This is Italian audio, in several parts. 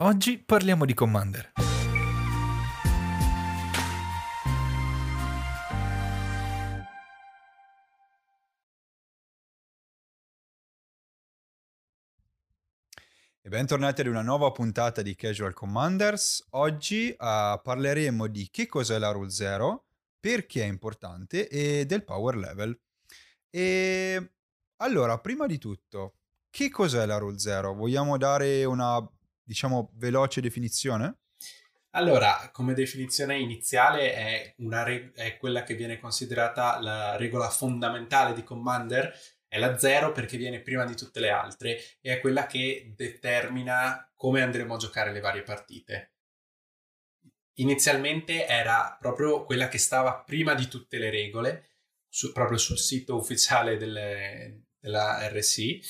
Oggi parliamo di Commander. E bentornati ad una nuova puntata di Casual Commanders. Oggi uh, parleremo di che cos'è la Rule Zero, perché è importante e del power level. E allora, prima di tutto, che cos'è la Rule Zero? Vogliamo dare una diciamo, veloce definizione? Allora, come definizione iniziale è, reg- è, quella che viene considerata la regola fondamentale di Commander, è la zero perché viene prima di tutte le altre e è quella che determina come andremo a giocare le varie partite. Inizialmente era proprio quella che stava prima di tutte le regole, su, proprio sul sito ufficiale delle, della RSI,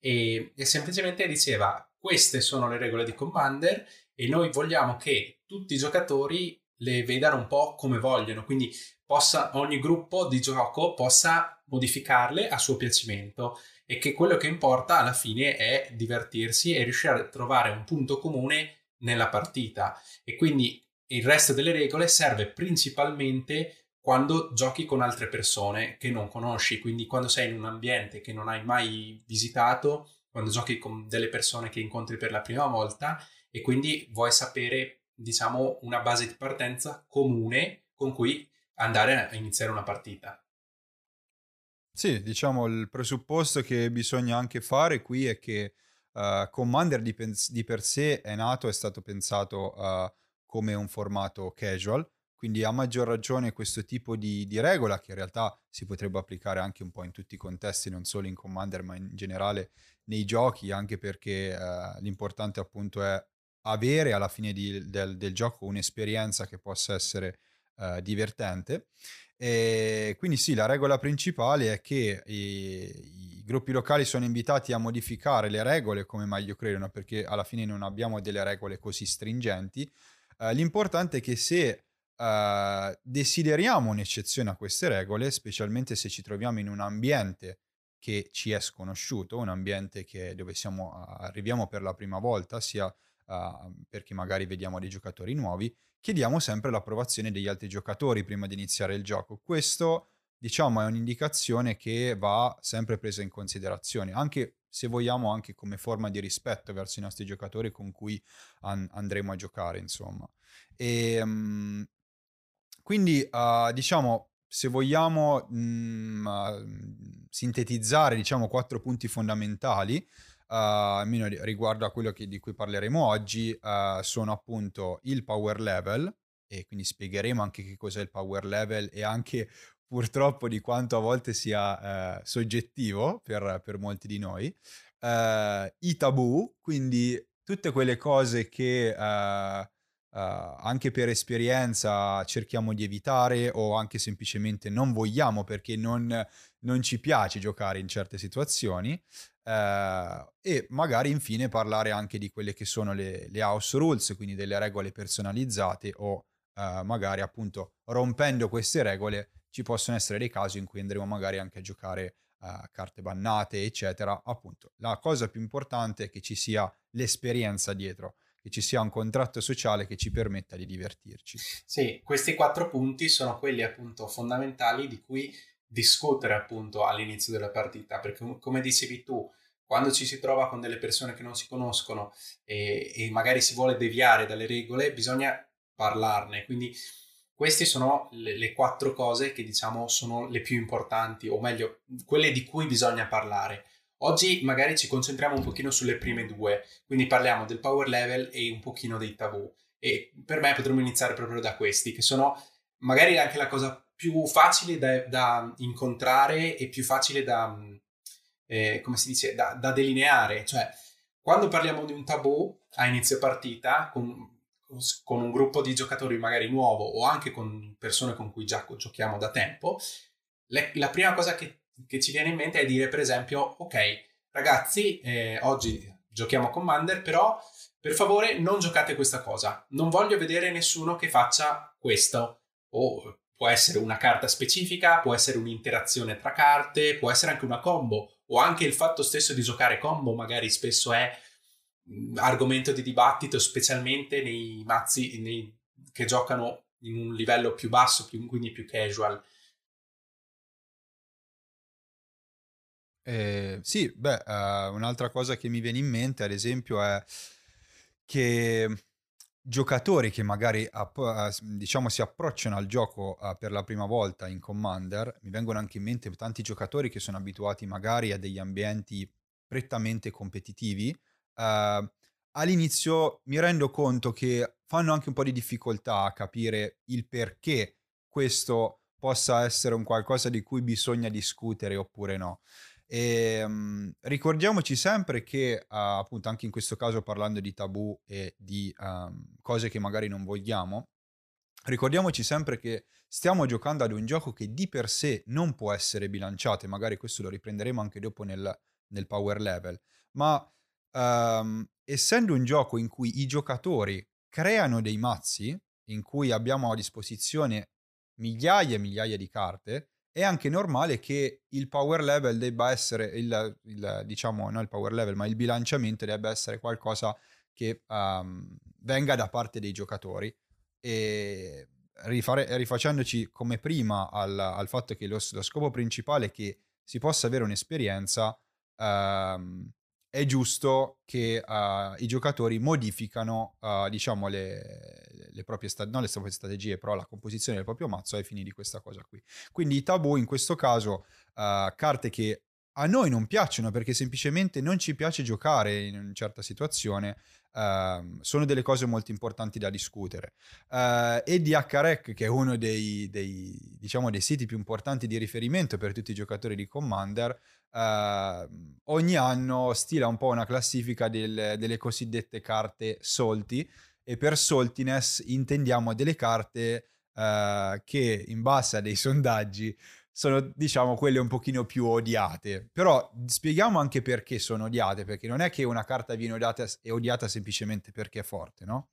e, e semplicemente diceva queste sono le regole di Commander e noi vogliamo che tutti i giocatori le vedano un po' come vogliono, quindi possa, ogni gruppo di gioco possa modificarle a suo piacimento e che quello che importa alla fine è divertirsi e riuscire a trovare un punto comune nella partita. E quindi il resto delle regole serve principalmente quando giochi con altre persone che non conosci, quindi quando sei in un ambiente che non hai mai visitato quando giochi con delle persone che incontri per la prima volta e quindi vuoi sapere, diciamo, una base di partenza comune con cui andare a iniziare una partita. Sì, diciamo il presupposto che bisogna anche fare qui è che uh, Commander di, pens- di, per sé è nato, è stato pensato uh, come un formato casual, quindi a maggior ragione questo tipo di, di, regola, che in realtà si potrebbe applicare anche un po' in tutti i contesti, non solo in Commander, ma in generale nei giochi, anche perché eh, l'importante appunto è avere alla fine di, del, del, gioco un'esperienza che possa essere eh, divertente. E quindi sì, la regola principale è che i, i, gruppi locali sono invitati a modificare le regole come meglio credono, perché alla fine non abbiamo delle regole così stringenti. Eh, l'importante è che se eh, desideriamo un'eccezione a queste regole, specialmente se ci troviamo in un ambiente che ci è sconosciuto, un ambiente che, dove siamo, arriviamo per la prima volta, sia uh, perché magari vediamo dei giocatori nuovi, chiediamo sempre l'approvazione degli altri giocatori prima di iniziare il gioco. Questo, diciamo, è un'indicazione che va sempre presa in considerazione, anche se vogliamo, anche come forma di rispetto verso i nostri giocatori con cui an- andremo a giocare, insomma. E, um, quindi, uh, diciamo, se vogliamo mh, mhmm, sintetizzare, diciamo, quattro punti fondamentali, uh, almeno riguardo a quello che, di cui parleremo oggi, uh, sono appunto il power level, e quindi spiegheremo anche che cos'è il power level e anche purtroppo di quanto a volte sia uh, soggettivo per, per, molti di noi, i tabù, quindi tutte quelle cose che Uh, anche per esperienza cerchiamo di evitare o anche semplicemente non vogliamo perché non, non ci piace giocare in certe situazioni. Uh, e magari infine parlare anche di quelle che sono le, le house rules, quindi delle regole personalizzate o uh, magari appunto rompendo queste regole ci possono essere dei casi in cui andremo magari anche a giocare carte bannate eccetera. Appunto la cosa più importante è che ci sia l'esperienza dietro che ci sia un contratto sociale che ci permetta di divertirci. Sì, questi quattro punti sono quelli appunto fondamentali di cui discutere appunto all'inizio della partita, perché come dicevi tu, quando ci si trova con delle persone che non si conoscono e, e magari si vuole deviare dalle regole, bisogna parlarne. Quindi queste sono le, le, quattro cose che diciamo sono le più importanti, o meglio, quelle di cui bisogna parlare. Oggi magari ci concentriamo un pochino sulle prime due, quindi parliamo del power level e un pochino dei tabù. E per me potremmo iniziare proprio da questi, che sono magari anche la cosa più facile da, da incontrare e più facile da, eh, come si dice, da, da, delineare. Cioè, quando parliamo di un tabù a inizio partita, con, con un gruppo di giocatori magari nuovo o anche con persone con cui già giochiamo da tempo, la prima cosa che che ci viene in mente è dire, per esempio, ok, ragazzi, eh, oggi giochiamo Commander, però per favore non giocate questa cosa. Non voglio vedere nessuno che faccia questo. O può essere una carta specifica, può essere un'interazione tra carte, può essere anche una combo, o anche il fatto stesso di giocare combo, magari spesso è argomento di dibattito, specialmente nei mazzi nei, che giocano in un livello più basso, più, quindi più casual. Eh, sì, beh, uh, un'altra cosa che mi viene in mente, ad esempio, è che giocatori che magari app- diciamo si approcciano al gioco uh, per la prima volta in Commander, mi vengono anche in mente tanti giocatori che sono abituati magari a degli ambienti prettamente competitivi. Uh, all'inizio mi rendo conto che fanno anche un po' di difficoltà a capire il perché questo possa essere un qualcosa di cui bisogna discutere oppure no. E, um, ricordiamoci sempre che, uh, appunto, anche in questo caso parlando di tabù e di um, cose che magari non vogliamo, ricordiamoci sempre che stiamo giocando ad un gioco che di per sé non può essere bilanciato, e magari questo lo riprenderemo anche dopo nel, nel power level, ma um, essendo un gioco in cui i giocatori creano dei mazzi, in cui abbiamo a disposizione migliaia e migliaia di carte, è anche normale che il power level debba essere, il, il, diciamo, non il power level, ma il bilanciamento debba essere qualcosa che um, venga da parte dei giocatori. E rifare, rifacendoci come prima al, al fatto che lo, lo, scopo principale è che si possa avere un'esperienza, um, è giusto che uh, i giocatori modificano, uh, diciamo, le, le proprie, sta- non le proprie strategie, però la composizione del proprio mazzo ai fini di questa cosa qui. Quindi i tabù in questo caso, uh, carte che a noi non piacciono perché semplicemente non ci piace giocare in una certa situazione, uh, sono delle cose molto importanti da discutere. Uh, e di HREC, che è uno dei, dei, diciamo, dei siti più importanti di riferimento per tutti i giocatori di Commander, Uh, ogni anno stila un po' una classifica del, delle cosiddette carte solti e per saltiness intendiamo delle carte uh, che in base a dei sondaggi sono diciamo quelle un pochino più odiate però spieghiamo anche perché sono odiate perché non è che una carta viene odiata e odiata semplicemente perché è forte no?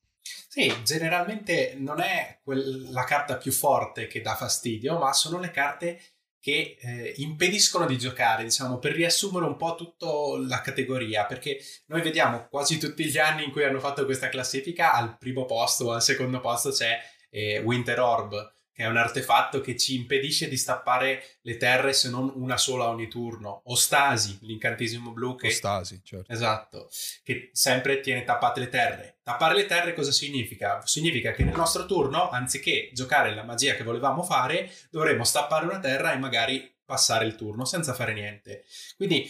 Sì, generalmente non è quel, la carta più forte che dà fastidio, ma sono le carte che eh, impediscono di giocare, diciamo, per riassumere un po' tutta la categoria, perché noi vediamo quasi tutti gli anni in cui hanno fatto questa classifica, al primo posto o al secondo posto c'è eh, Winter Orb, che è un artefatto che ci impedisce di stappare le terre se non una sola ogni turno. O Stasi, l'incantesimo blu che... Stasi, certo. Esatto, che sempre tiene tappate le terre. Tappare le terre cosa significa? Significa che nel nostro turno, anziché giocare la magia che volevamo fare, dovremo stappare una terra e magari passare il turno senza fare niente. Quindi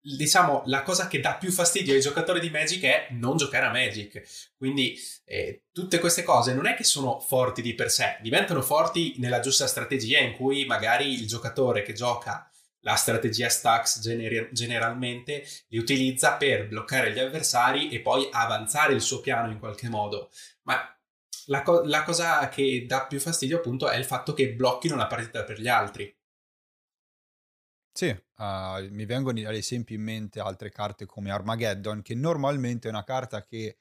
diciamo, la cosa che dà più fastidio ai giocatori di Magic è non giocare a Magic. Quindi eh, tutte queste cose non è che sono forti di per sé, diventano forti nella giusta strategia in cui magari il giocatore che gioca la strategia stacks gener- generalmente li utilizza per bloccare gli avversari e poi avanzare il suo piano in qualche modo. Ma la, co- la cosa che dà più fastidio appunto è il fatto che blocchino la partita per gli altri. Sì, uh, mi vengono ad esempio in mente altre carte come Armageddon, che normalmente è una carta che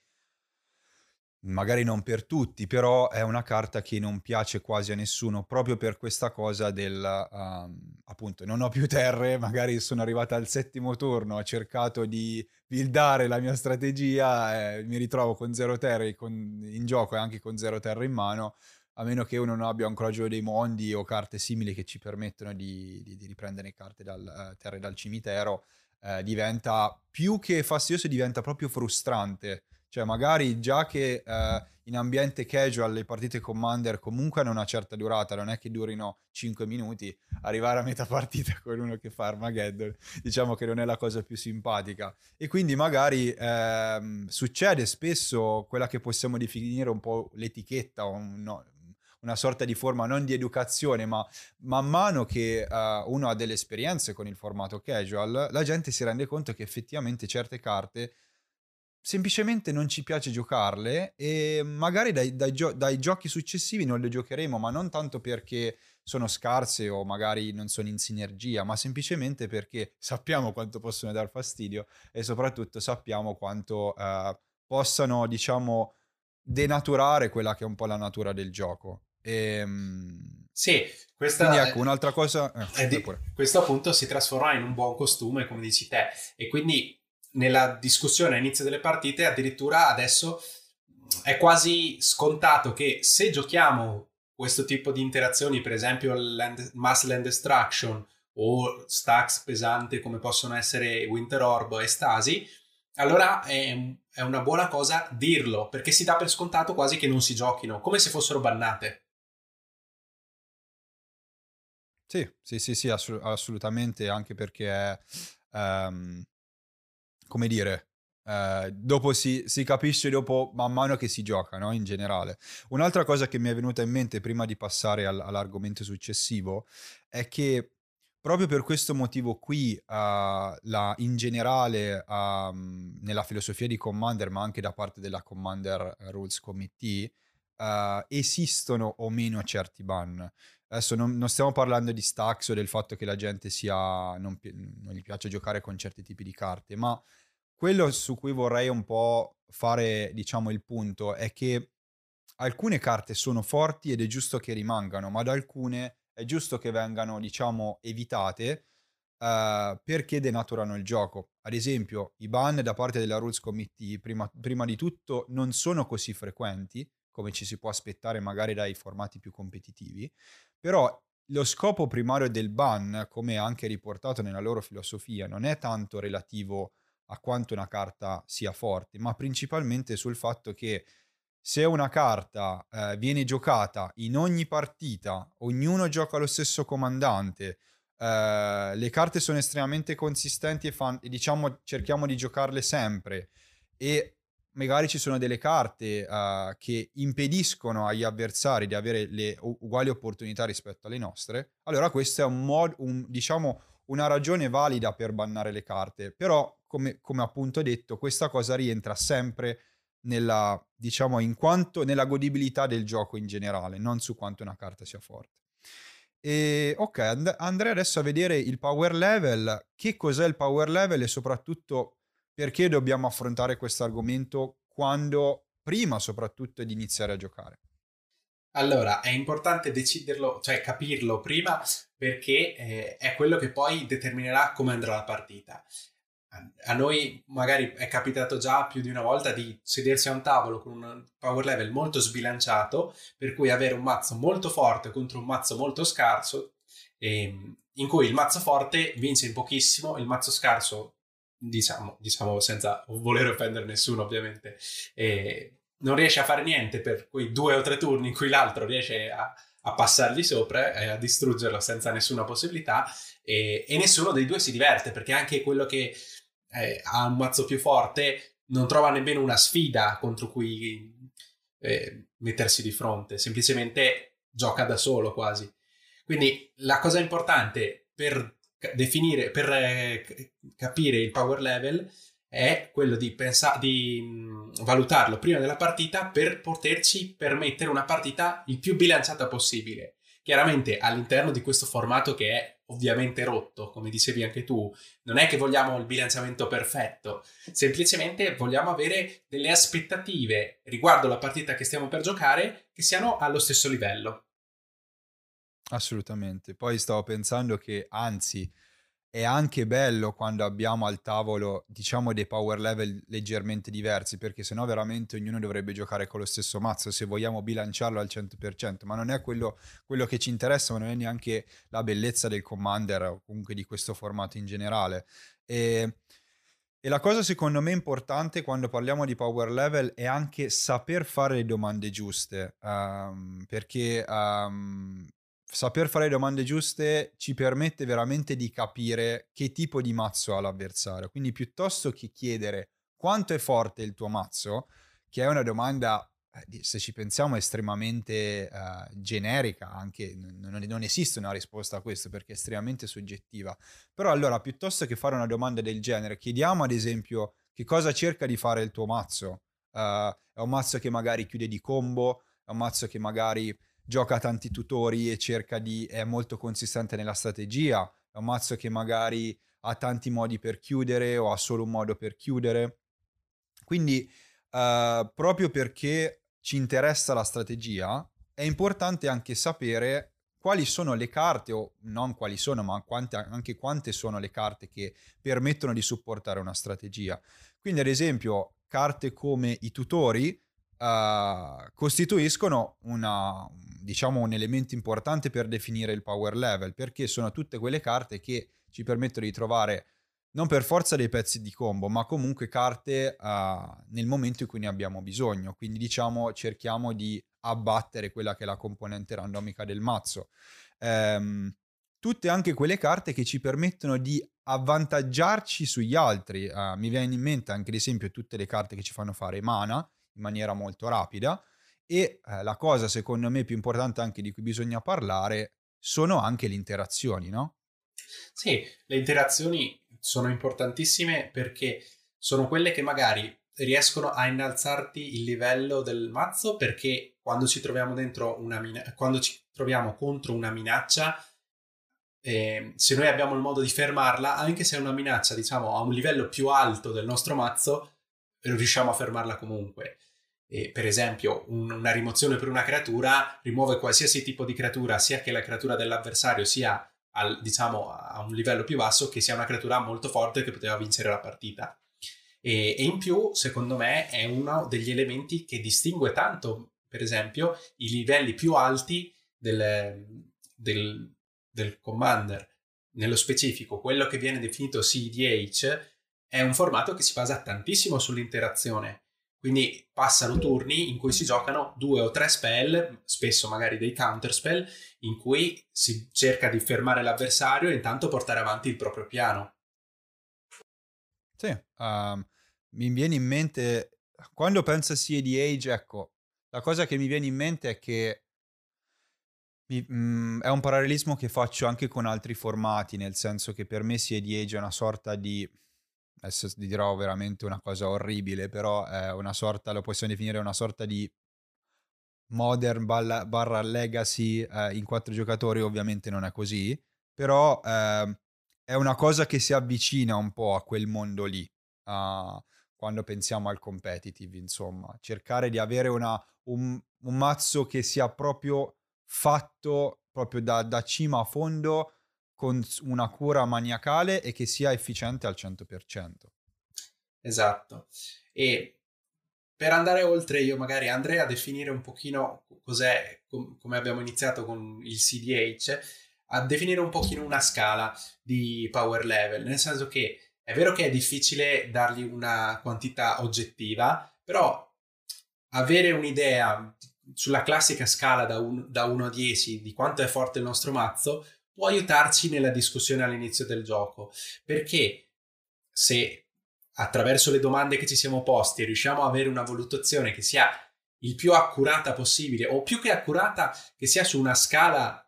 magari non per tutti, però è una carta che non piace quasi a nessuno, proprio per questa cosa del um, appunto non ho più terre, magari sono arrivata al settimo turno, ho cercato di buildare la mia strategia, eh, mi ritrovo con zero terre con, in gioco e anche con zero terre in mano a meno che uno non abbia un croggio dei mondi o carte simili che ci permettono di, di, di riprendere carte dal, uh, terre dal cimitero, uh, diventa più che fastidioso, diventa proprio frustrante. Cioè, magari già che uh, in ambiente casual le partite Commander comunque hanno una certa durata, non è che durino 5 minuti, arrivare a metà partita con uno che fa Armageddon, diciamo che non è la cosa più simpatica. E quindi magari ehm, succede spesso quella che possiamo definire un po' l'etichetta, un, no, una sorta di forma non di educazione, ma man mano che uh, uno ha delle esperienze con il formato casual, la gente si rende conto che effettivamente certe carte semplicemente non ci piace giocarle e magari dai, dai, gio- dai, giochi successivi non le giocheremo, ma non tanto perché sono scarse o magari non sono in sinergia, ma semplicemente perché sappiamo quanto possono dar fastidio e soprattutto sappiamo quanto uh, possano, diciamo, denaturare quella che è un po' la natura del gioco. E, ehm, sì, questa quindi ecco, un'altra cosa... Eh, di, questo appunto si trasforma in un buon costume, come dici te, e quindi nella discussione all'inizio delle partite addirittura adesso è quasi scontato che se giochiamo questo tipo di interazioni, per esempio land, Mass Land Destruction o stacks pesanti come possono essere Winter Orb e Stasi, allora è, è, una buona cosa dirlo, perché si dà per scontato quasi che non si giochino, come se fossero bannate. Sì, sì, sì, sì, assolut- assolutamente, anche perché, um, come dire, uh, dopo si, si, capisce dopo man mano che si gioca, no? In generale. Un'altra cosa che mi è venuta in mente prima di passare al, all'argomento successivo è che proprio per questo motivo qui, uh, la, in generale, uh, nella filosofia di Commander, ma anche da parte della Commander Rules Committee, uh, esistono o meno certi ban. Adesso non, non, stiamo parlando di stacks o del fatto che la gente sia, non, non gli piace giocare con certi tipi di carte, ma quello su cui vorrei un po' fare, diciamo, il punto è che alcune carte sono forti ed è giusto che rimangano, ma da alcune è giusto che vengano, diciamo, evitate uh, perché denaturano il gioco. Ad esempio, i ban da parte della Rules Committee, prima, prima di tutto, non sono così frequenti come ci si può aspettare magari dai formati più competitivi, però lo scopo primario del ban, come anche riportato nella loro filosofia, non è tanto relativo a quanto una carta sia forte, ma principalmente sul fatto che se una carta eh, viene giocata in ogni partita, ognuno gioca lo stesso comandante, eh, le carte sono estremamente consistenti e, fan- e diciamo cerchiamo di giocarle sempre e magari ci sono delle carte uh, che impediscono agli avversari di avere le uguali opportunità rispetto alle nostre, allora questa è un modo, un, diciamo, una ragione valida per bannare le carte. Però, come, come appunto detto, questa cosa rientra sempre nella, diciamo, in quanto nella godibilità del gioco in generale, non su quanto una carta sia forte. E ok, and- andrei adesso a vedere il power level, che cos'è il power level e soprattutto perché dobbiamo affrontare questo argomento quando, prima soprattutto, di iniziare a giocare? Allora, è importante deciderlo, cioè capirlo prima perché eh, è quello che poi determinerà come andrà la partita. A noi magari è capitato già più di una volta di sedersi a un tavolo con un power level molto sbilanciato, per cui avere un mazzo molto forte contro un mazzo molto scarso, ehm, in cui il mazzo forte vince in pochissimo, il mazzo scarso diciamo, diciamo senza voler offendere nessuno ovviamente, e non riesce a fare niente per quei due o tre turni in cui l'altro riesce a, a passargli sopra e a distruggerlo senza nessuna possibilità e, e, nessuno dei due si diverte perché anche quello che eh, ha un mazzo più forte non trova nemmeno una sfida contro cui eh, mettersi di fronte, semplicemente gioca da solo quasi. Quindi la cosa importante per definire, per eh, capire il power level è quello di, pensa- di mh, valutarlo prima della partita per poterci permettere una partita il più bilanciata possibile. Chiaramente all'interno di questo formato che è ovviamente rotto, come dicevi anche tu, non è che vogliamo il bilanciamento perfetto, semplicemente vogliamo avere delle aspettative riguardo la partita che stiamo per giocare che siano allo stesso livello. Assolutamente. Poi stavo pensando che, anzi, è anche bello quando abbiamo al tavolo, diciamo, dei power level leggermente diversi, perché sennò veramente ognuno dovrebbe giocare con lo stesso mazzo se vogliamo bilanciarlo al 100%, ma non è quello, quello che ci interessa, ma non è neanche la bellezza del Commander o comunque di questo formato in generale. E, e la cosa secondo me importante quando parliamo di power level è anche saper fare le domande giuste, um, perché um, saper fare le domande giuste ci permette veramente di capire che tipo di mazzo ha l'avversario. Quindi piuttosto che chiedere quanto è forte il tuo mazzo, che è una domanda, eh, se ci pensiamo, estremamente uh, generica, anche non, non, esiste una risposta a questo perché è estremamente soggettiva. Però allora, piuttosto che fare una domanda del genere, chiediamo ad esempio che cosa cerca di fare il tuo mazzo. Uh, è un mazzo che magari chiude di combo, è un mazzo che magari gioca tanti tutori e cerca di è molto consistente nella strategia, è un mazzo che magari ha tanti modi per chiudere o ha solo un modo per chiudere. Quindi uh, proprio perché ci interessa la strategia, è importante anche sapere quali sono le carte, o non quali sono, ma quante, anche quante sono le carte che permettono di supportare una strategia. Quindi, ad esempio, carte come i tutori uh, costituiscono una, diciamo, un elemento importante per definire il power level, perché sono tutte quelle carte che ci permettono di trovare non per forza dei pezzi di combo, ma comunque carte uh, nel momento in cui ne abbiamo bisogno. Quindi diciamo cerchiamo di abbattere quella che è la componente randomica del mazzo. Um, tutte anche quelle carte che ci permettono di avvantaggiarci sugli altri. Uh, mi viene in mente anche ad esempio tutte le carte che ci fanno fare mana in maniera molto rapida e uh, la cosa secondo me più importante anche di cui bisogna parlare sono anche le interazioni, no? Sì, le interazioni sono importantissime perché sono quelle che magari riescono a innalzarti il livello del mazzo perché quando ci troviamo dentro una min- quando ci troviamo contro una minaccia eh, se noi abbiamo il modo di fermarla anche se è una minaccia diciamo a un livello più alto del nostro mazzo riusciamo a fermarla comunque e, per esempio un, una rimozione per una creatura rimuove qualsiasi tipo di creatura sia che la creatura dell'avversario sia al, diciamo, a un livello più basso che sia una creatura molto forte che poteva vincere la partita. E, e, in più, secondo me, è uno degli elementi che distingue tanto, per esempio, i livelli più alti del, del, del Commander. Nello specifico, quello che viene definito CDH è un formato che si basa tantissimo sull'interazione. Quindi passano turni in cui si giocano due o tre spell, spesso magari dei counter spell, in cui si cerca di fermare l'avversario e intanto portare avanti il proprio piano. Sì, um, mi viene in mente, quando penso a CD Age, ecco, la cosa che mi viene in mente è che mi, mm, è un parallelismo che faccio anche con altri formati, nel senso che per me CD Age è una sorta di adesso dirò veramente una cosa orribile, però è una sorta, lo possiamo definire una sorta di modern barra, barra legacy eh, in quattro giocatori, ovviamente non è così, però eh, è una cosa che si avvicina un po' a quel mondo lì, uh, quando pensiamo al competitive, insomma, cercare di avere una, un, un, mazzo che sia proprio fatto proprio da, da cima a fondo, con una cura maniacale e che sia efficiente al 100%. Esatto. E per andare oltre, io magari andrei a definire un pochino cos'è, com- come abbiamo iniziato con il CDH, a definire un pochino una scala di power level, nel senso che è vero che è difficile dargli una quantità oggettiva, però avere un'idea sulla classica scala da, un- da 1 a 10 di quanto è forte il nostro mazzo può aiutarci nella discussione all'inizio del gioco, perché se attraverso le domande che ci siamo posti riusciamo ad avere una valutazione che sia il più accurata possibile, o più che accurata, che sia su una scala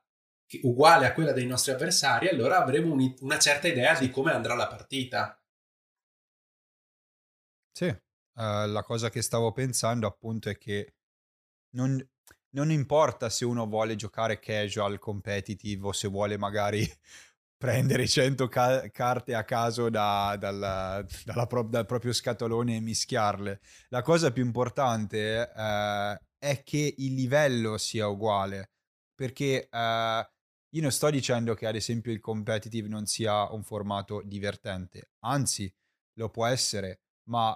uguale a quella dei nostri avversari, allora avremo un, una certa idea di come andrà la partita. Sì, uh, la cosa che stavo pensando appunto è che non, non importa se uno vuole giocare casual, competitive o se vuole magari prendere 100 ca- carte a caso da, dalla, pro- dal proprio scatolone e mischiarle. La cosa più importante eh, è che il livello sia uguale, perché eh, io non sto dicendo che ad esempio il competitive non sia un formato divertente, anzi lo può essere, ma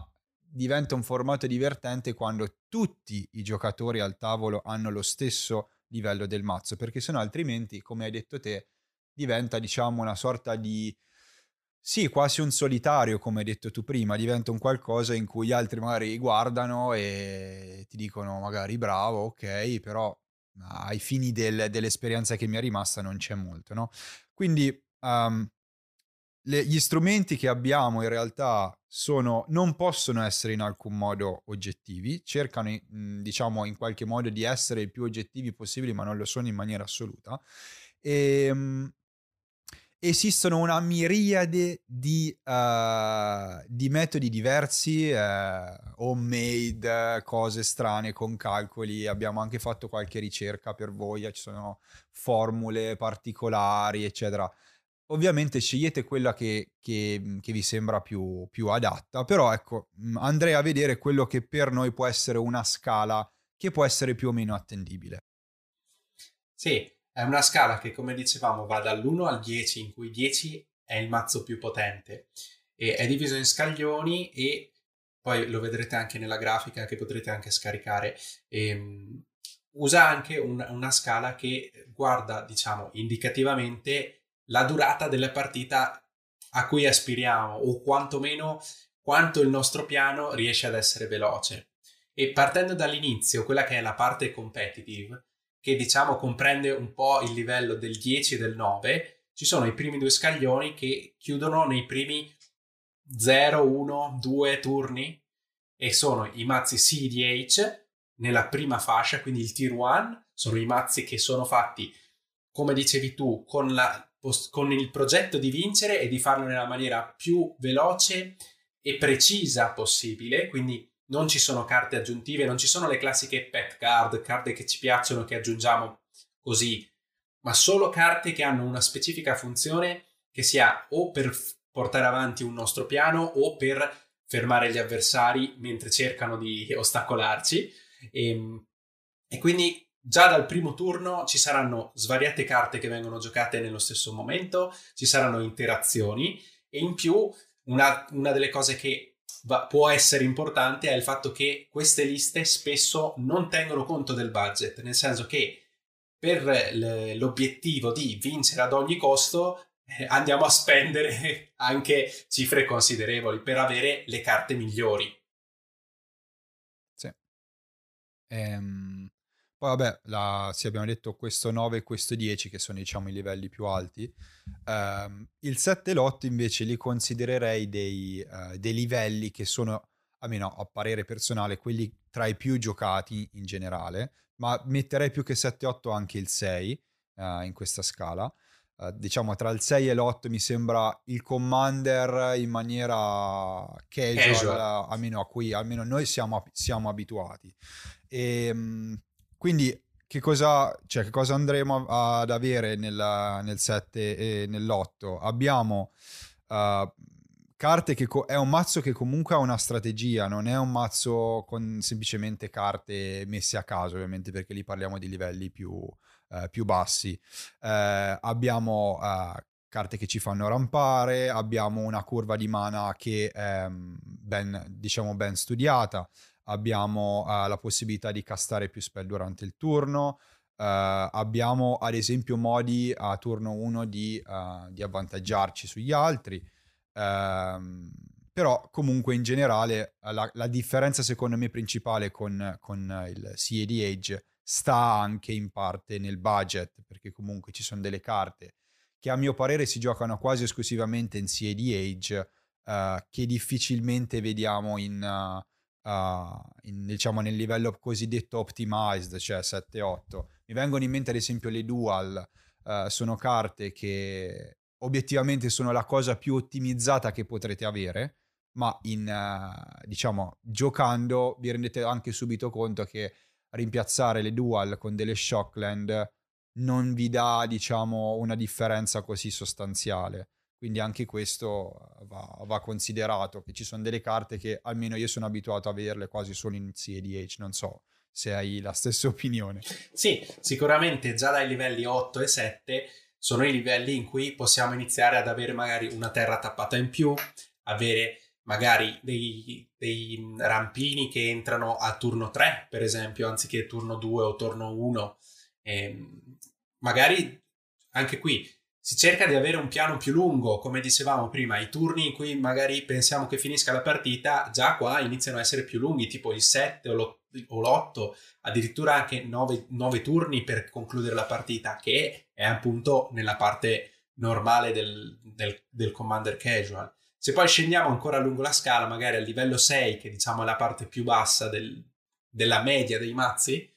diventa un formato divertente quando tutti i giocatori al tavolo hanno lo stesso livello del mazzo, perché sennò altrimenti, come hai detto te, diventa diciamo una sorta di sì, quasi un solitario, come hai detto tu prima, diventa un qualcosa in cui gli altri magari guardano e ti dicono magari bravo, ok, però ai fini del, dell'esperienza che mi è rimasta non c'è molto, no? Quindi um, le, gli strumenti che abbiamo in realtà sono, non possono essere in alcun modo oggettivi, cercano diciamo in qualche modo di essere il più oggettivi possibili, ma non lo sono in maniera assoluta. E, um, esistono una miriade di, uh, di metodi diversi, uh, homemade, cose strane con calcoli. Abbiamo anche fatto qualche ricerca per voi, ci sono formule particolari, eccetera. Ovviamente scegliete quella che, che, mhmm, che vi sembra più, più, adatta, però ecco, mhmm, andrei a vedere quello che per noi può essere una scala che può essere più o meno attendibile. Sì, È una scala che, come dicevamo, va dall'1 al 10, in cui 10 è il mazzo più potente. E è diviso in scaglioni e poi lo vedrete anche nella grafica che potrete anche scaricare. E, um, usa anche un, una scala che guarda, diciamo, indicativamente la durata della partita a cui aspiriamo o quantomeno quanto il nostro piano riesce ad essere veloce. E partendo dall'inizio, quella che è la parte competitive, che diciamo comprende un po' il livello del 10 e del 9, ci sono i primi due scaglioni che chiudono nei primi 0, 1, 2 turni e sono i mazzi CDH nella prima fascia, quindi il tier 1, sono i mazzi che sono fatti, come dicevi tu, con, la, con il progetto di vincere e di farlo nella maniera più veloce e precisa possibile, quindi non ci sono carte aggiuntive, non ci sono le classiche pet card, carte che ci piacciono che aggiungiamo così, ma solo carte che hanno una specifica funzione che sia o per portare avanti un nostro piano o per fermare gli avversari mentre cercano di ostacolarci. E, ehm, e quindi già dal primo turno ci saranno svariate carte che vengono giocate nello stesso momento, ci saranno interazioni e in più una, una delle cose che va, può essere importante è il fatto che queste liste spesso non tengono conto del budget, nel senso che per l'obiettivo di vincere ad ogni costo eh, andiamo a spendere anche cifre considerevoli per avere le carte migliori. Sì. Ehm, poi vabbè, la, sì, abbiamo detto questo 9 e questo 10 che sono diciamo i livelli più alti. Um, il 7 e l'8 invece li considererei dei, uh, dei livelli che sono, almeno a parere personale, quelli tra i più giocati in generale, ma metterei più che 7 e 8 anche il 6 uh, in questa scala. Uh, diciamo tra il 6 e l'8 mi sembra il commander in maniera casual, casual. almeno a cui almeno noi siamo, siamo abituati. E, um, quindi che cosa, cioè, che cosa andremo ad avere nella, nel 7 e nell'8? Abbiamo uh, carte che co- è un mazzo che comunque ha una strategia, non è un mazzo con semplicemente carte messe a caso, ovviamente perché lì parliamo di livelli più, uh, più bassi. Uh, abbiamo carte che ci fanno rampare, abbiamo una curva di mana che è mm, ben, diciamo, ben studiata, abbiamo uh, la possibilità di castare più spell durante il turno, uh, abbiamo ad esempio modi a turno 1 di, uh, di, avvantaggiarci sugli altri, uh, però comunque in generale la, la, differenza secondo me principale con, con il CAD Age sta anche in parte nel budget, perché comunque ci sono delle carte che a mio parere si giocano quasi esclusivamente in CAD Age, che difficilmente vediamo in uh, in, diciamo nel livello cosiddetto optimized, cioè 7-8. Mi vengono in mente ad esempio le dual, uh, sono carte che obiettivamente sono la cosa più ottimizzata che potrete avere, ma in, uh, diciamo, giocando vi rendete anche subito conto che rimpiazzare le dual con delle shockland non vi dà, diciamo, una differenza così sostanziale. Quindi anche questo va, va, considerato, che ci sono delle carte che almeno io sono abituato a averle quasi solo in CEDH, non so se hai la stessa opinione. Sì, sicuramente già dai livelli 8 e 7 sono i livelli in cui possiamo iniziare ad avere magari una terra tappata in più, avere magari dei, dei rampini che entrano a turno 3, per esempio, anziché turno 2 o turno 1. E ehm, magari anche qui si cerca di avere un piano più lungo, come dicevamo prima, i turni in cui magari pensiamo che finisca la partita, già qua iniziano a essere più lunghi, tipo il 7 o l'8, addirittura anche 9, 9 turni per concludere la partita, che è appunto nella parte normale del, del, del Commander Casual. Se poi scendiamo ancora lungo la scala, magari a livello 6, che diciamo è la parte più bassa del, della media dei mazzi,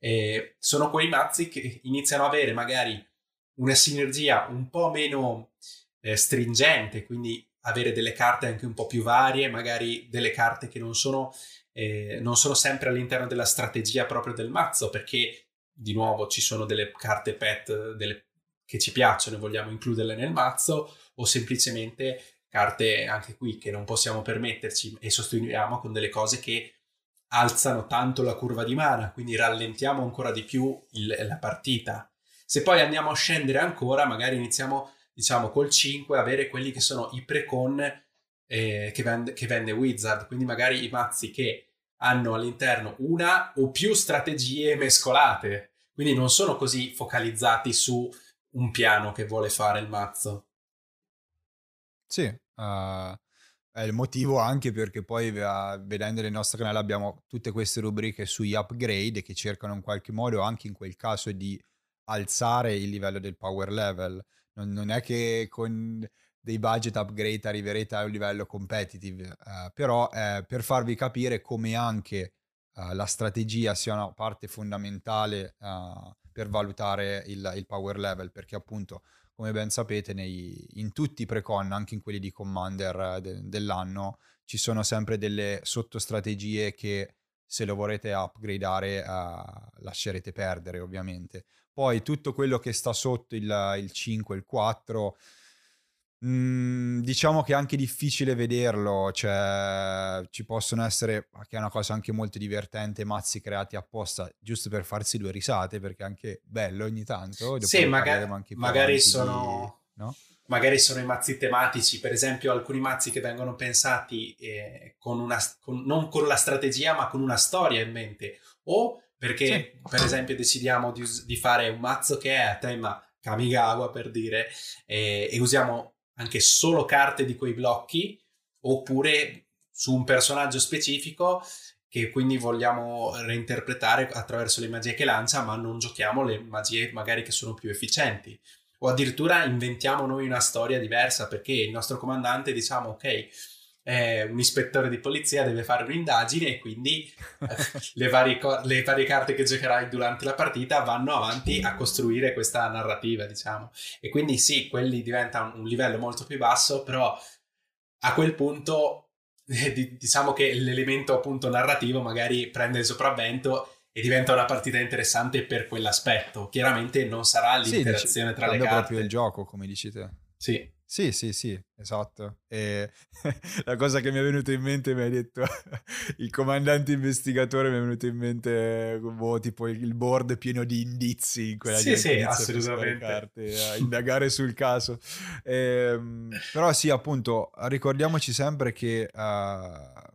eh, sono quei mazzi che iniziano a avere magari una sinergia un po' meno eh, stringente, quindi avere delle carte anche un po' più varie, magari delle carte che non sono, eh, non sono sempre all'interno della strategia proprio del mazzo, perché di nuovo ci sono delle carte pet delle, che ci piacciono e vogliamo includerle nel mazzo, o semplicemente carte anche qui che non possiamo permetterci e sostituiamo con delle cose che alzano tanto la curva di mana, quindi rallentiamo ancora di più il, la partita Se poi andiamo a scendere ancora, magari iniziamo, diciamo, col 5 a avere quelli che sono i precon eh, che, vende, che vende Wizard, quindi magari i mazzi che hanno all'interno una o più strategie mescolate, quindi non sono così focalizzati su un piano che vuole fare il mazzo. Sì, uh, è il motivo anche perché poi vedendo nel nostro canale abbiamo tutte queste rubriche sugli upgrade che cercano in qualche modo anche in quel caso di alzare il livello del power level. Non, non è che con dei budget upgrade arriverete a un livello competitive, uh, però eh, per farvi capire come anche uh, la strategia sia una parte fondamentale uh, per valutare il, il, power level, perché appunto, come ben sapete, nei, in tutti i precon, anche in quelli di Commander de, dell'anno, ci sono sempre delle sottostrategie che se lo vorrete upgradare lascerete perdere, ovviamente. Poi tutto quello che sta sotto il, il 5, il 4 Mhmm, diciamo che è anche difficile vederlo, cioè ci possono essere, che è una cosa anche molto divertente, mazzi creati apposta giusto per farsi due risate, perché è anche bello ogni tanto. Sì, magari, magari sono... Di, no? Magari sono i mazzi tematici, per esempio alcuni mazzi che vengono pensati eh, con una, con, non con la strategia ma con una storia in mente, o perché sì. per esempio decidiamo di, di, fare un mazzo che è a tema Kamigawa per dire, eh, e usiamo anche solo carte di quei blocchi oppure su un personaggio specifico che quindi vogliamo reinterpretare attraverso le magie che lancia, ma non giochiamo le magie magari che sono più efficienti. O addirittura inventiamo noi una storia diversa perché il nostro comandante diciamo ok, eh, un ispettore di polizia deve fare un'indagine e quindi eh, le, varie co- le, varie carte che giocherai durante la partita vanno avanti a costruire questa narrativa, diciamo. E quindi sì, quelli diventa un, un livello molto più basso, però a quel punto eh, diciamo che l'elemento appunto narrativo magari prende il sopravvento e diventa una partita interessante per quell'aspetto. Chiaramente non sarà l'interazione sì, tra le carte. proprio il gioco, come dici te. Sì. Sì, sì, sì, esatto. E la cosa che mi è venuta in mente, mi hai detto, il comandante investigatore, mi è venuto in mente boh, tipo il board pieno di indizi in quella Sì, sì, assolutamente. A indagare sul caso. E, ehm, però sì, appunto, ricordiamoci sempre che... Uh,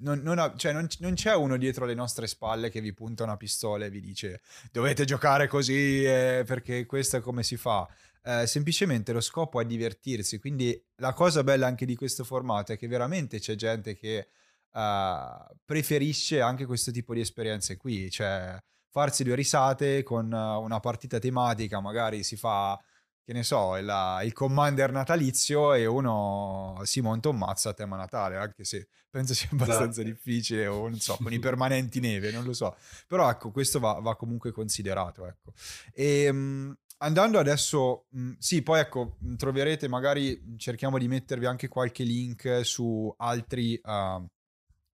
non, non, ha, cioè non, non, c'è uno dietro le nostre spalle che vi punta una pistola e vi dice dovete giocare così eh, perché questo è come si fa eh, semplicemente lo scopo è divertirsi. Quindi la cosa bella anche di questo formato è che veramente c'è gente che uh, preferisce anche questo tipo di esperienze qui, cioè farsi due risate con una partita tematica, magari si fa che ne so, il, il, commander natalizio e uno si monta un mazzo a tema Natale, anche se penso sia abbastanza esatto. difficile, o non so, con i permanenti neve, non lo so. Però ecco, questo va, va comunque considerato, ecco. E, um, andando adesso, mh, sì, poi ecco, troverete magari, cerchiamo di mettervi anche qualche link su altri, uh,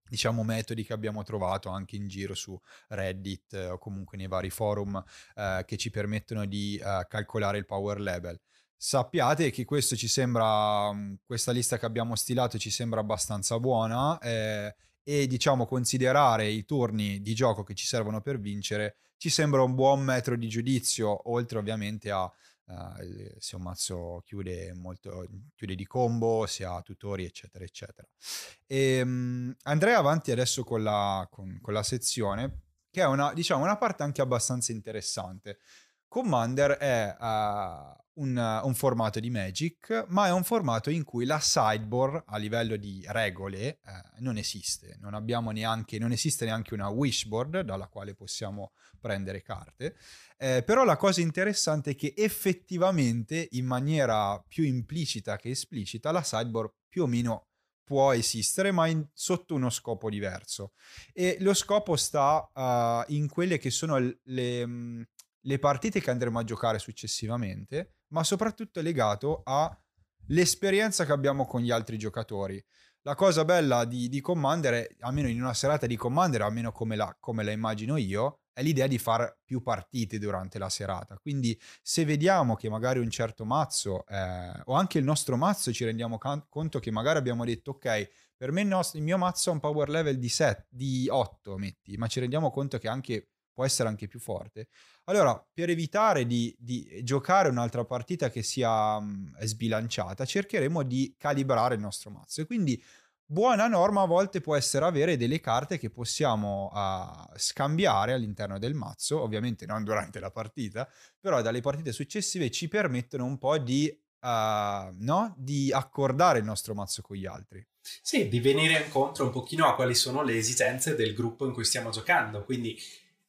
diciamo, metodi che abbiamo trovato anche in giro su Reddit eh, o comunque nei vari forum uh, che ci permettono di uh, calcolare il power level. Sappiate che questo ci sembra, questa lista che abbiamo stilato ci sembra abbastanza buona eh, e diciamo considerare i turni di gioco che ci servono per vincere ci sembra un buon metro di giudizio, oltre ovviamente a uh, se un mazzo chiude, molto, chiude di combo, se ha tutori, eccetera, eccetera. E, um, andrei avanti adesso con la, con, con la sezione, che è una, diciamo, una parte anche abbastanza interessante. Commander è uh, un, un, formato di Magic, ma è un formato in cui la sideboard a livello di regole uh, non esiste. Non, neanche, non esiste neanche una wishboard dalla quale possiamo prendere carte. Eh, però la cosa interessante è che effettivamente, in maniera più implicita che esplicita, la sideboard più o meno può esistere, ma in, sotto uno scopo diverso. E lo scopo sta uh, in quelle che sono le, mm, le partite che andremo a giocare successivamente, ma soprattutto è legato all'esperienza che abbiamo con gli altri giocatori. La cosa bella di, di Commander, è, almeno in una serata di Commander, almeno come la, come la immagino io, è l'idea di fare più partite durante la serata. Quindi se vediamo che magari un certo mazzo, eh, o anche il nostro mazzo, ci rendiamo can- conto che magari abbiamo detto, ok, per me il, nostro, il mio mazzo ha un power level di, 7, di 8, metti, ma ci rendiamo conto che anche può essere anche più forte. Allora, per evitare di, di giocare un'altra partita che sia um, sbilanciata, cercheremo di calibrare il nostro mazzo. E quindi buona norma a volte può essere avere delle carte che possiamo uh, scambiare all'interno del mazzo, ovviamente non durante la partita, però dalle partite successive ci permettono un po' di, uh, no? di accordare il nostro mazzo con gli altri. Sì, di venire incontro un pochino a quali sono le esigenze del gruppo in cui stiamo giocando, quindi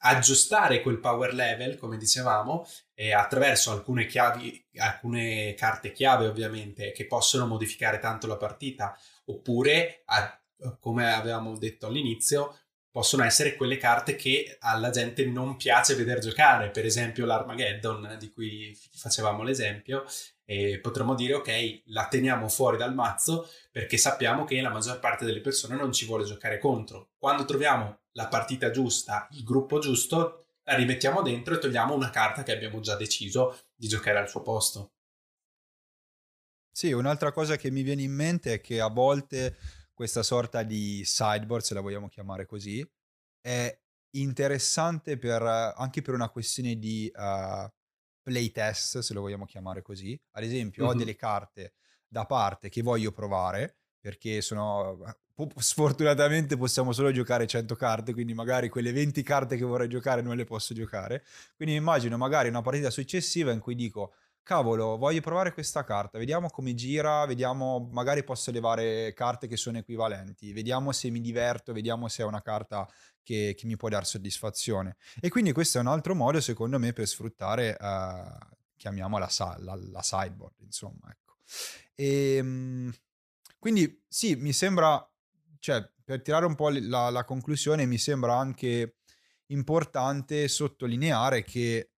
aggiustare quel power level, come dicevamo, eh, attraverso alcune chiavi, alcune carte chiave ovviamente, che possono modificare tanto la partita, oppure, a, come avevamo detto all'inizio, possono essere quelle carte che alla gente non piace vedere giocare, per esempio l'Armageddon di cui facevamo l'esempio, e potremmo dire ok, la teniamo fuori dal mazzo perché sappiamo che la maggior parte delle persone non ci vuole giocare contro. Quando troviamo la partita giusta, il gruppo giusto, la rimettiamo dentro e togliamo una carta che abbiamo già deciso di giocare al suo posto. Sì, un'altra cosa che mi viene in mente è che a volte questa sorta di sideboard, se la vogliamo chiamare così, è interessante per, anche per una questione di uh, playtest, se lo vogliamo chiamare così. Ad esempio, mm-hmm. ho delle carte da parte che voglio provare perché sono sfortunatamente possiamo solo giocare 100 carte, quindi magari quelle 20 carte che vorrei giocare non le posso giocare. Quindi immagino magari una partita successiva in cui dico cavolo, voglio provare questa carta, vediamo come gira, vediamo, magari posso levare carte che sono equivalenti, vediamo se mi diverto, vediamo se è una carta che, che mi può dare soddisfazione. E quindi questo è un altro modo, secondo me, per sfruttare, uh, chiamiamola la, la, sideboard, insomma, ecco. E, ehm, quindi sì, mi sembra, cioè, per tirare un po' la, la conclusione, mi sembra anche importante sottolineare che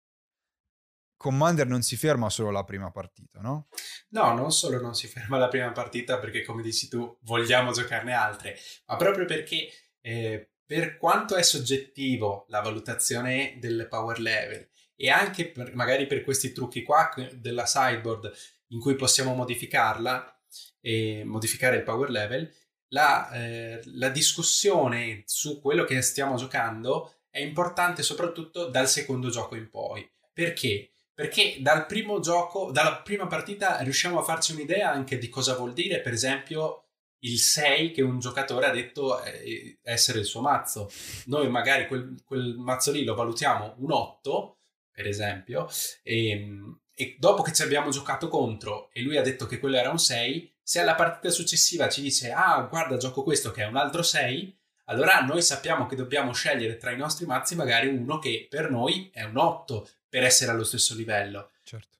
Commander non si ferma solo alla prima partita, no? No, non solo non si ferma alla prima partita perché, come dici tu, vogliamo giocarne altre, ma proprio perché eh, per quanto è soggettivo la valutazione del power level e anche per, magari per questi trucchi qua della sideboard in cui possiamo modificarla e modificare il power level, la, eh, la discussione su quello che stiamo giocando è importante soprattutto dal secondo gioco in poi. Perché? Perché dal primo gioco, dalla prima partita riusciamo a farci un'idea anche di cosa vuol dire, per esempio, il 6 che un giocatore ha detto eh, essere il suo mazzo. Noi magari quel, quel mazzo lì lo valutiamo un 8, per esempio, e, ehm, e, dopo che ci abbiamo giocato contro e lui ha detto che quello era un 6, se alla partita successiva ci dice ah guarda gioco questo che è un altro 6, allora noi sappiamo che dobbiamo scegliere tra i nostri mazzi magari uno che per noi è un 8 per essere allo stesso livello. Certo.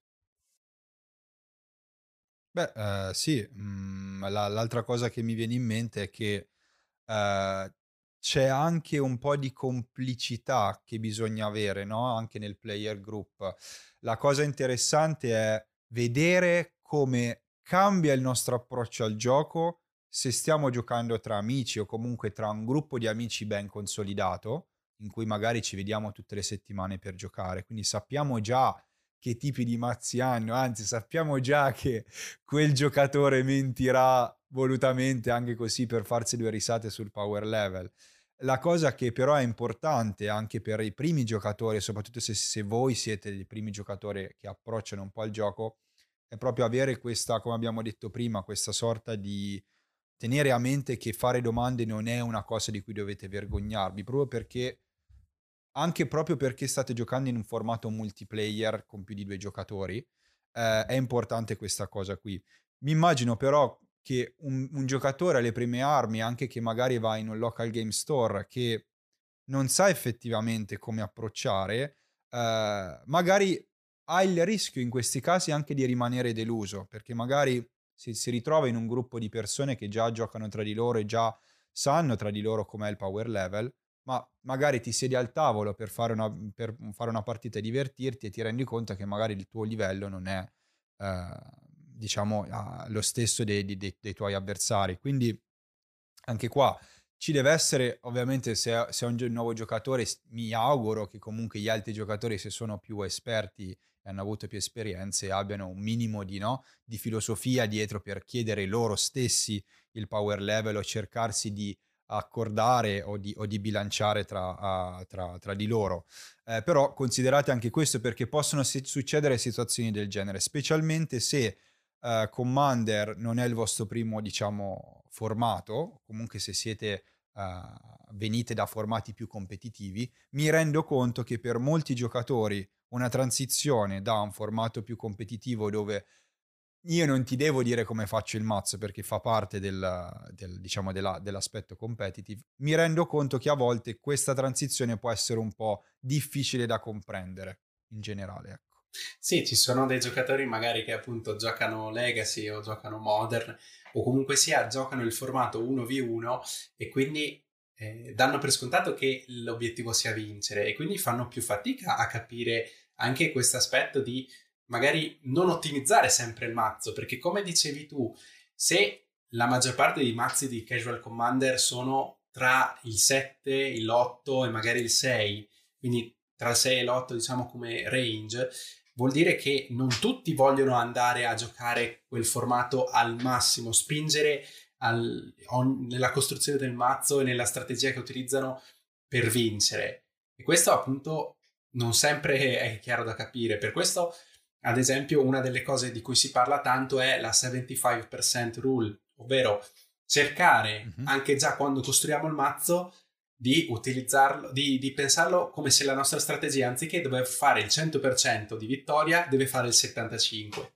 Beh, uh, sì, mm, la, l'altra cosa che mi viene in mente è che uh, c'è anche un po' di complicità che bisogna avere, no? Anche nel player group. La cosa interessante è vedere come cambia il nostro approccio al gioco se stiamo giocando tra amici o comunque tra un gruppo di amici ben consolidato in cui magari ci vediamo tutte le settimane per giocare, quindi sappiamo già che tipi di mazzi hanno, anzi sappiamo già che quel giocatore mentirà volutamente anche così per farsi due risate sul power level. La cosa che però è importante anche per i primi giocatori, soprattutto se, se voi siete i primi giocatori che approcciano un po' il gioco, è proprio avere questa, come abbiamo detto prima, questa sorta di tenere a mente che fare domande non è una cosa di cui dovete vergognarvi, proprio perché anche proprio perché state giocando in un formato multiplayer con più di due giocatori, eh, è importante questa cosa qui. Mi immagino però che un, un, giocatore alle prime armi, anche che magari va in un local game store, che non sa effettivamente come approcciare, eh, magari ha il rischio in questi casi anche di rimanere deluso, perché magari si, si ritrova in un gruppo di persone che già giocano tra di loro e già sanno tra di loro com'è il power level, ma magari ti siedi al tavolo per fare una, per fare una partita e divertirti e ti rendi conto che magari il tuo livello non è, eh, diciamo, lo stesso dei, dei, dei, tuoi avversari. Quindi anche qua ci deve essere, ovviamente, se, se è un nuovo giocatore, mi auguro che comunque gli altri giocatori, se sono più esperti e hanno avuto più esperienze, abbiano un minimo di, no, di filosofia dietro per chiedere loro stessi il power level o cercarsi di accordare o di, o di bilanciare tra, uh, tra, tra, di loro. Eh, però considerate anche questo perché possono succedere situazioni del genere, specialmente se uh, Commander non è il vostro primo, diciamo, formato, comunque se siete uh, venite da formati più competitivi, mi rendo conto che per molti giocatori una transizione da un formato più competitivo dove io non ti devo dire come faccio il mazzo perché fa parte del, del, diciamo della, dell'aspetto competitive, mi rendo conto che a volte questa transizione può essere un po' difficile da comprendere in generale. Sì, ci sono dei giocatori magari che appunto giocano Legacy o giocano Modern o comunque sia giocano il formato 1v1 e quindi eh, danno per scontato che l'obiettivo sia vincere e quindi fanno più fatica a capire anche questo aspetto di magari non ottimizzare sempre il mazzo, perché come dicevi tu, se la maggior parte dei mazzi di Casual Commander sono tra il 7, l'8 e magari il 6, quindi tra il 6 e l'8 diciamo come range, vuol dire che non tutti vogliono andare a giocare quel formato al massimo, spingere al, on, nella costruzione del mazzo e nella strategia che utilizzano per vincere. E questo appunto non sempre è chiaro da capire. Per questo, ad esempio, una delle cose di cui si parla tanto è la 75% rule, ovvero cercare mm-hmm. anche già quando costruiamo il mazzo di utilizzarlo, di, di, pensarlo come se la nostra strategia, anziché dover fare il 100% di vittoria, deve fare il 75%.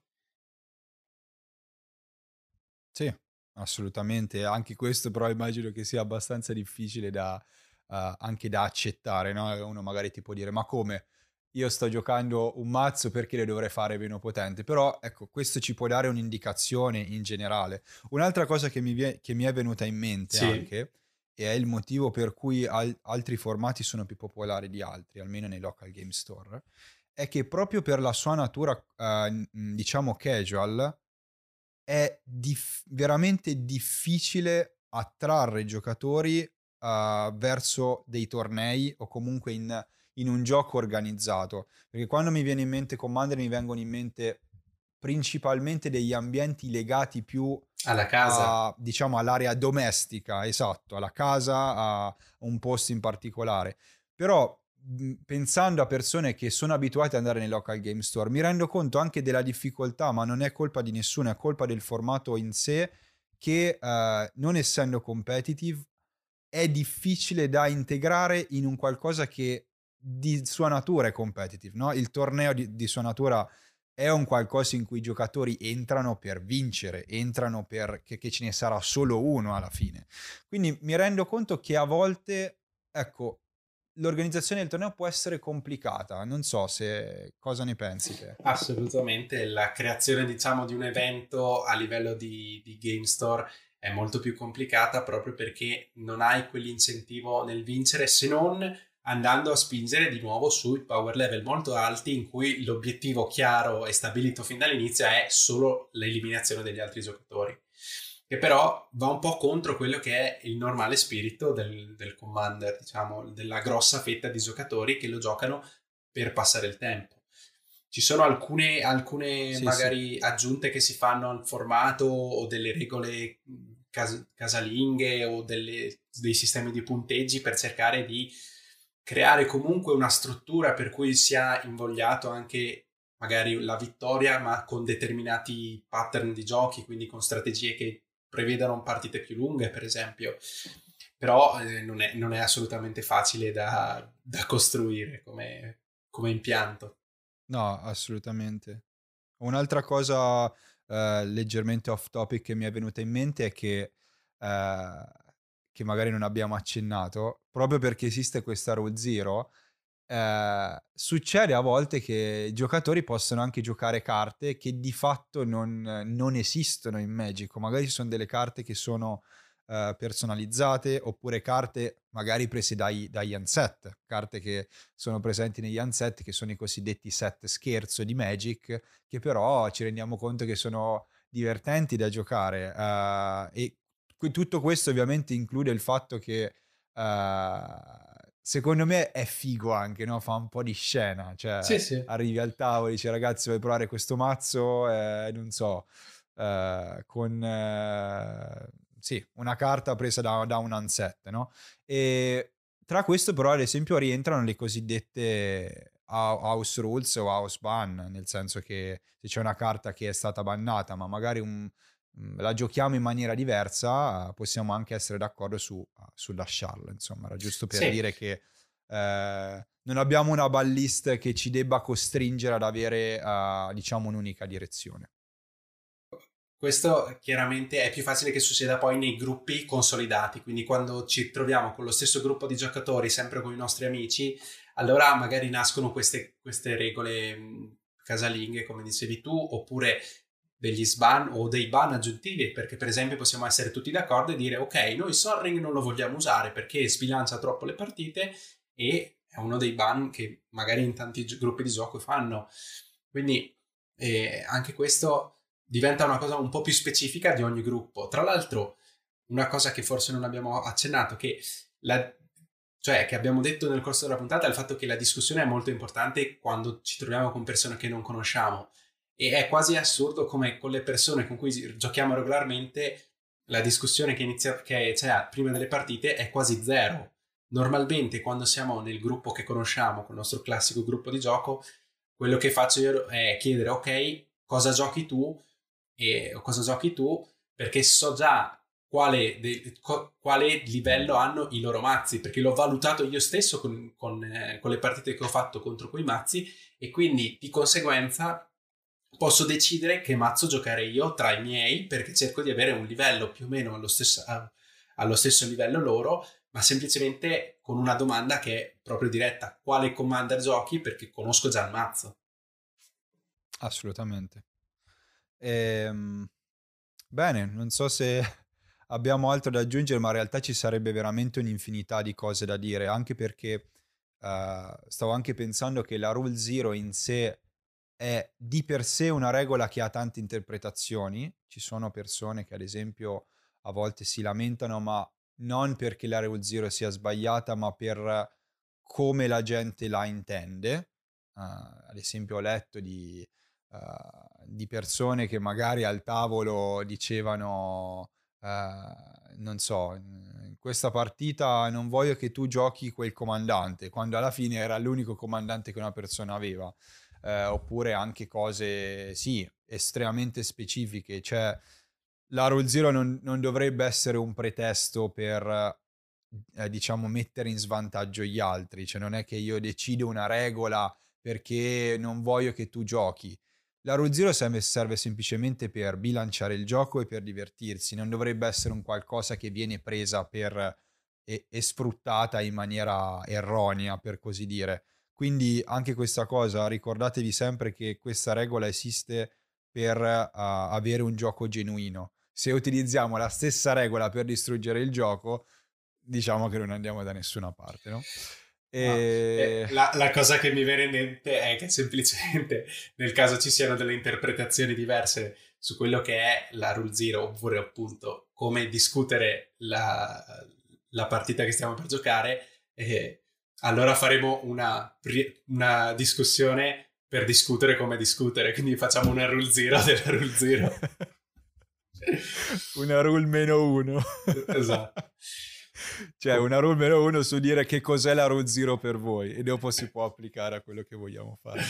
Sì, assolutamente. Anche questo però immagino che sia abbastanza difficile da, uh, anche da accettare, no? Uno magari ti può dire, ma come? Io sto giocando un mazzo perché le dovrei fare meno potente, però ecco, questo ci può dare un'indicazione in generale. Un'altra cosa che mi, vie- che mi è venuta in mente sì. anche e è il motivo per cui al- altri formati sono più popolari di altri, almeno nei local game store, è che proprio per la sua natura, uh, diciamo, casual, è dif- veramente difficile attrarre giocatori uh, verso dei tornei o comunque in, in un gioco organizzato. Perché quando mi viene in mente Commander mi vengono in mente principalmente degli ambienti legati più alla casa, a, diciamo all'area domestica, esatto, alla casa, a un posto in particolare. Però pensando a persone che sono abituate ad andare nei local game store, mi rendo conto anche della difficoltà, ma non è colpa di nessuno, è colpa del formato in sé che uh, non essendo competitive è difficile da integrare in un qualcosa che di sua natura è competitive, no? Il torneo di, di sua natura è un qualcosa in cui i giocatori entrano per vincere, entrano perché ce ne sarà solo uno alla fine. Quindi mi rendo conto che a volte, ecco, l'organizzazione del torneo può essere complicata. Non so se cosa ne pensi te. Assolutamente, la creazione diciamo di un evento a livello di, di Game Store è molto più complicata proprio perché non hai quell'incentivo nel vincere se non andando a spingere di nuovo sui power level molto alti in cui l'obiettivo chiaro e stabilito fin dall'inizio è solo l'eliminazione degli altri giocatori che però va un po' contro quello che è il normale spirito del, del commander diciamo della grossa fetta di giocatori che lo giocano per passare il tempo ci sono alcune, alcune sì, magari sì. aggiunte che si fanno al formato o delle regole cas- casalinghe o delle, dei sistemi di punteggi per cercare di creare comunque una struttura per cui sia invogliato anche magari la vittoria, ma con determinati pattern di giochi, quindi con strategie che prevedano partite più lunghe, per esempio. Però eh, non, è, non, è, assolutamente facile da, da costruire come, come, impianto. No, assolutamente. Un'altra cosa eh, leggermente off topic che mi è venuta in mente è che eh, che magari non abbiamo accennato, proprio perché esiste questa rule zero, eh, succede a volte che i giocatori possono anche giocare carte che di fatto non, non esistono in Magic, magari ci sono delle carte che sono eh, personalizzate oppure carte magari prese dai, dagli unset, carte che sono presenti negli unset che sono i cosiddetti set scherzo di Magic, che però ci rendiamo conto che sono divertenti da giocare uh, e tutto questo ovviamente include il fatto che uh, secondo me è figo anche, no? fa un po' di scena, cioè sì, sì. arrivi al tavolo e dici ragazzi vuoi provare questo mazzo, eh, non so, uh, con... Uh, sì, una carta presa da, da un unset, no? E tra questo però ad esempio rientrano le cosiddette house rules o house ban, nel senso che se c'è una carta che è stata bannata ma magari un, la giochiamo in maniera diversa, possiamo anche essere d'accordo su, su lasciarla, insomma, era giusto per sì. dire che eh, non abbiamo una ballista che ci debba costringere ad avere, uh, diciamo, un'unica direzione. Questo chiaramente è più facile che succeda poi nei gruppi consolidati, quindi quando ci troviamo con lo stesso gruppo di giocatori, sempre con i nostri amici, allora magari nascono queste, queste regole casalinghe, come dicevi tu, oppure degli sban o dei ban aggiuntivi, perché per esempio possiamo essere tutti d'accordo e dire ok, noi Sol Ring non lo vogliamo usare perché sbilancia troppo le partite e è uno dei ban che magari in tanti gruppi di gioco fanno. Quindi eh, anche questo diventa una cosa un po' più specifica di ogni gruppo. Tra l'altro, una cosa che forse non abbiamo accennato, che, la, cioè, che abbiamo detto nel corso della puntata, è il fatto che la discussione è molto importante quando ci troviamo con persone che non conosciamo. E è quasi assurdo come con le persone con cui giochiamo regolarmente la discussione che inizia che c'è prima delle partite è quasi zero. Normalmente quando siamo nel gruppo che conosciamo, con il nostro classico gruppo di gioco, quello che faccio io è chiedere ok, cosa giochi tu e cosa giochi tu, perché so già quale, de, co, quale, livello hanno i loro mazzi, perché l'ho valutato io stesso con, con, eh, con, le partite che ho fatto contro quei mazzi e quindi di conseguenza posso decidere che mazzo giocare io tra i miei perché cerco di avere un livello più o meno allo stesso, allo stesso livello loro, ma semplicemente con una domanda che è proprio diretta, quale commander giochi perché conosco già il mazzo. Assolutamente. Ehm, bene, non so se abbiamo altro da aggiungere, ma in realtà ci sarebbe veramente un'infinità di cose da dire, anche perché uh, stavo anche pensando che la Rule Zero in sé è di per sé una regola che ha tante interpretazioni. Ci sono persone che ad esempio a volte si lamentano, ma non perché la Rule Zero sia sbagliata, ma per come la gente la intende. Uh, ad esempio ho letto di uh, di persone che magari al tavolo dicevano, uh, non so, in questa partita non voglio che tu giochi quel comandante, quando alla fine era l'unico comandante che una persona aveva. Uh, oppure anche cose, sì, estremamente specifiche. Cioè, la Rule Zero non, non dovrebbe essere un pretesto per, eh, diciamo, mettere in svantaggio gli altri. Cioè, non è che io decido una regola perché non voglio che tu giochi. La Rule Zero serve, serve, semplicemente per bilanciare il gioco e per divertirsi, non dovrebbe essere un qualcosa che viene presa per, e, e sfruttata in maniera erronea, per così dire. Quindi anche questa cosa, ricordatevi sempre che questa regola esiste per uh, avere un gioco genuino. Se utilizziamo la stessa regola per distruggere il gioco, diciamo che non andiamo da nessuna parte, no? E... No, la, la, cosa che mi viene in mente è che semplicemente nel caso ci siano delle interpretazioni diverse su quello che è la Rule Zero, oppure appunto come discutere la, la partita che stiamo per giocare, eh, allora faremo una, una, discussione per discutere come discutere, quindi facciamo una Rule Zero della Rule Zero. una Rule meno uno. esatto. Cioè, una rule meno uno su dire che cos'è la rule zero per voi e dopo si può applicare a quello che vogliamo fare.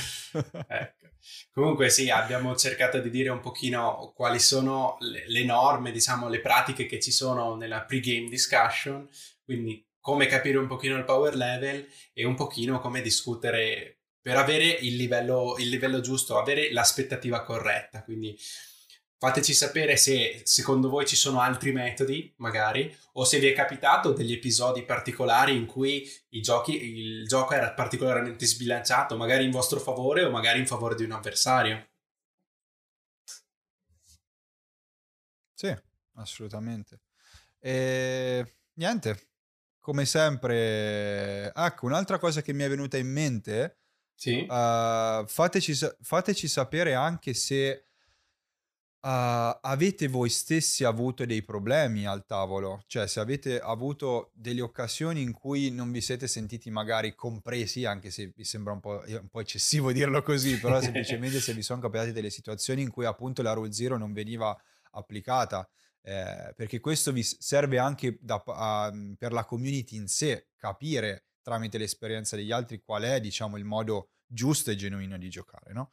ecco. Comunque sì, abbiamo cercato di dire un pochino quali sono le, le norme, diciamo, le pratiche che ci sono nella pre-game discussion, quindi come capire un pochino il power level e un pochino come discutere per avere il livello, il livello giusto, avere l'aspettativa corretta. Quindi Fateci sapere se secondo voi ci sono altri metodi, magari, o se vi è capitato degli episodi particolari in cui giochi, il gioco era particolarmente sbilanciato, magari in vostro favore o magari in favore di un avversario. Sì, assolutamente. E niente, come sempre, ecco, un'altra cosa che mi è venuta in mente, sì? uh, fateci, fateci sapere anche se Uh, avete voi stessi avuto dei problemi al tavolo? Cioè, se avete avuto delle occasioni in cui non vi siete sentiti magari compresi, anche se vi sembra un po', un po eccessivo dirlo così, però semplicemente se vi sono capitate delle situazioni in cui appunto la Rule Zero non veniva applicata. Eh, perché questo vi serve anche da, a, per la community in sé, capire tramite l'esperienza degli altri qual è, diciamo, il modo giusto e genuino di giocare, no?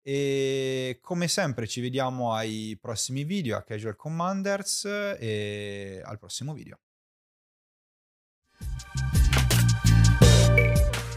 E come sempre ci vediamo ai prossimi video a Casual Commanders e al prossimo video.